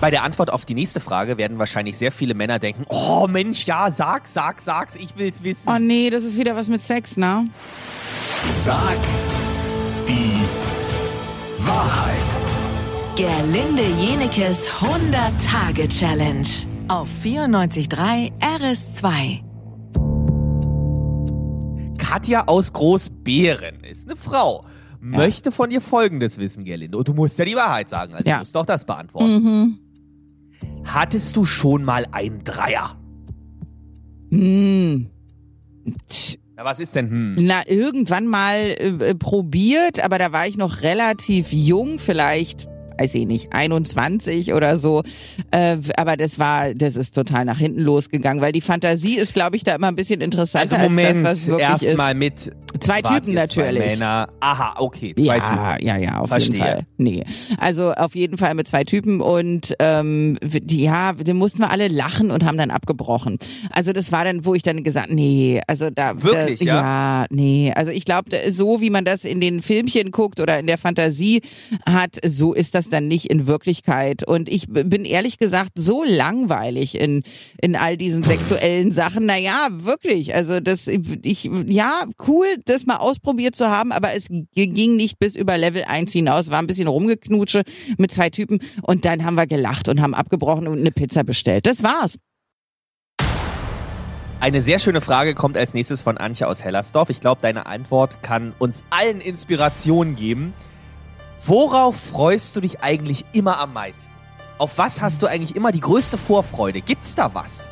Bei der Antwort auf die nächste Frage werden wahrscheinlich sehr viele Männer denken, oh Mensch, ja, sag, sag, sag's, ich will's wissen. Oh nee, das ist wieder was mit Sex, ne? Sag die Wahrheit. Gerlinde Jenekes 100-Tage-Challenge auf 94.3 RS2. Katja aus Großbeeren ist eine Frau. Möchte von dir Folgendes wissen, Gerlinde. Und du musst ja die Wahrheit sagen, also Ja. du musst doch das beantworten. Mhm. Hattest du schon mal einen Dreier? Hm. Na, was ist denn, hm? Na, irgendwann mal äh, äh, probiert, aber da war ich noch relativ jung, vielleicht, weiß ich nicht, 21 oder so. Äh, aber das war, das ist total nach hinten losgegangen, weil die Fantasie ist, glaube ich, da immer ein bisschen interessanter Also Moment, als das, was wirklich ist. erstmal mit Zwei Typen ihr zwei natürlich. Männer. Aha, okay, zwei ja, Typen. ja, ja, auf Verstehe. jeden Fall. Nee. Also auf jeden Fall mit zwei Typen und ähm, die, ja, da mussten wir alle lachen und haben dann abgebrochen. Also das war dann, wo ich dann gesagt, nee, also da Wirklich, da, ja? Ja, nee. Also ich glaube, so wie man das in den Filmchen guckt oder in der Fantasie hat, so ist das dann nicht in Wirklichkeit. Und ich bin ehrlich gesagt so langweilig in in all diesen sexuellen Sachen. Naja, wirklich. Also das, ich, ja, cool, das mal ausprobiert zu haben, aber es ging nicht bis über Level 1 hinaus. War ein bisschen rumgeknutsche mit zwei Typen und dann haben wir gelacht und haben abgebrochen und eine Pizza bestellt. Das war's. Eine sehr schöne Frage kommt als nächstes von Antje aus Hellersdorf. Ich glaube, deine Antwort kann uns allen Inspiration geben. Worauf freust du dich eigentlich immer am meisten? Auf was hast du eigentlich immer die größte Vorfreude? Gibt's da was?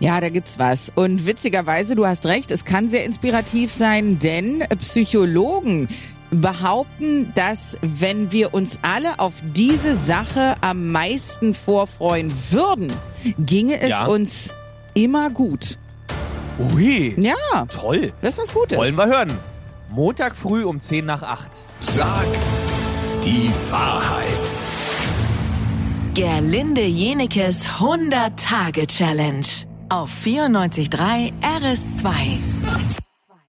Ja, da gibt's was. Und witzigerweise, du hast recht, es kann sehr inspirativ sein, denn Psychologen behaupten, dass wenn wir uns alle auf diese Sache am meisten vorfreuen würden, ginge es Ja. uns immer gut. Ui, Ja, toll. das ist was Gutes. Wollen wir hören. Montag früh um 10 nach 8. Sag die Wahrheit. Gerlinde Jenekes 100-Tage-Challenge auf 94.3 RS2.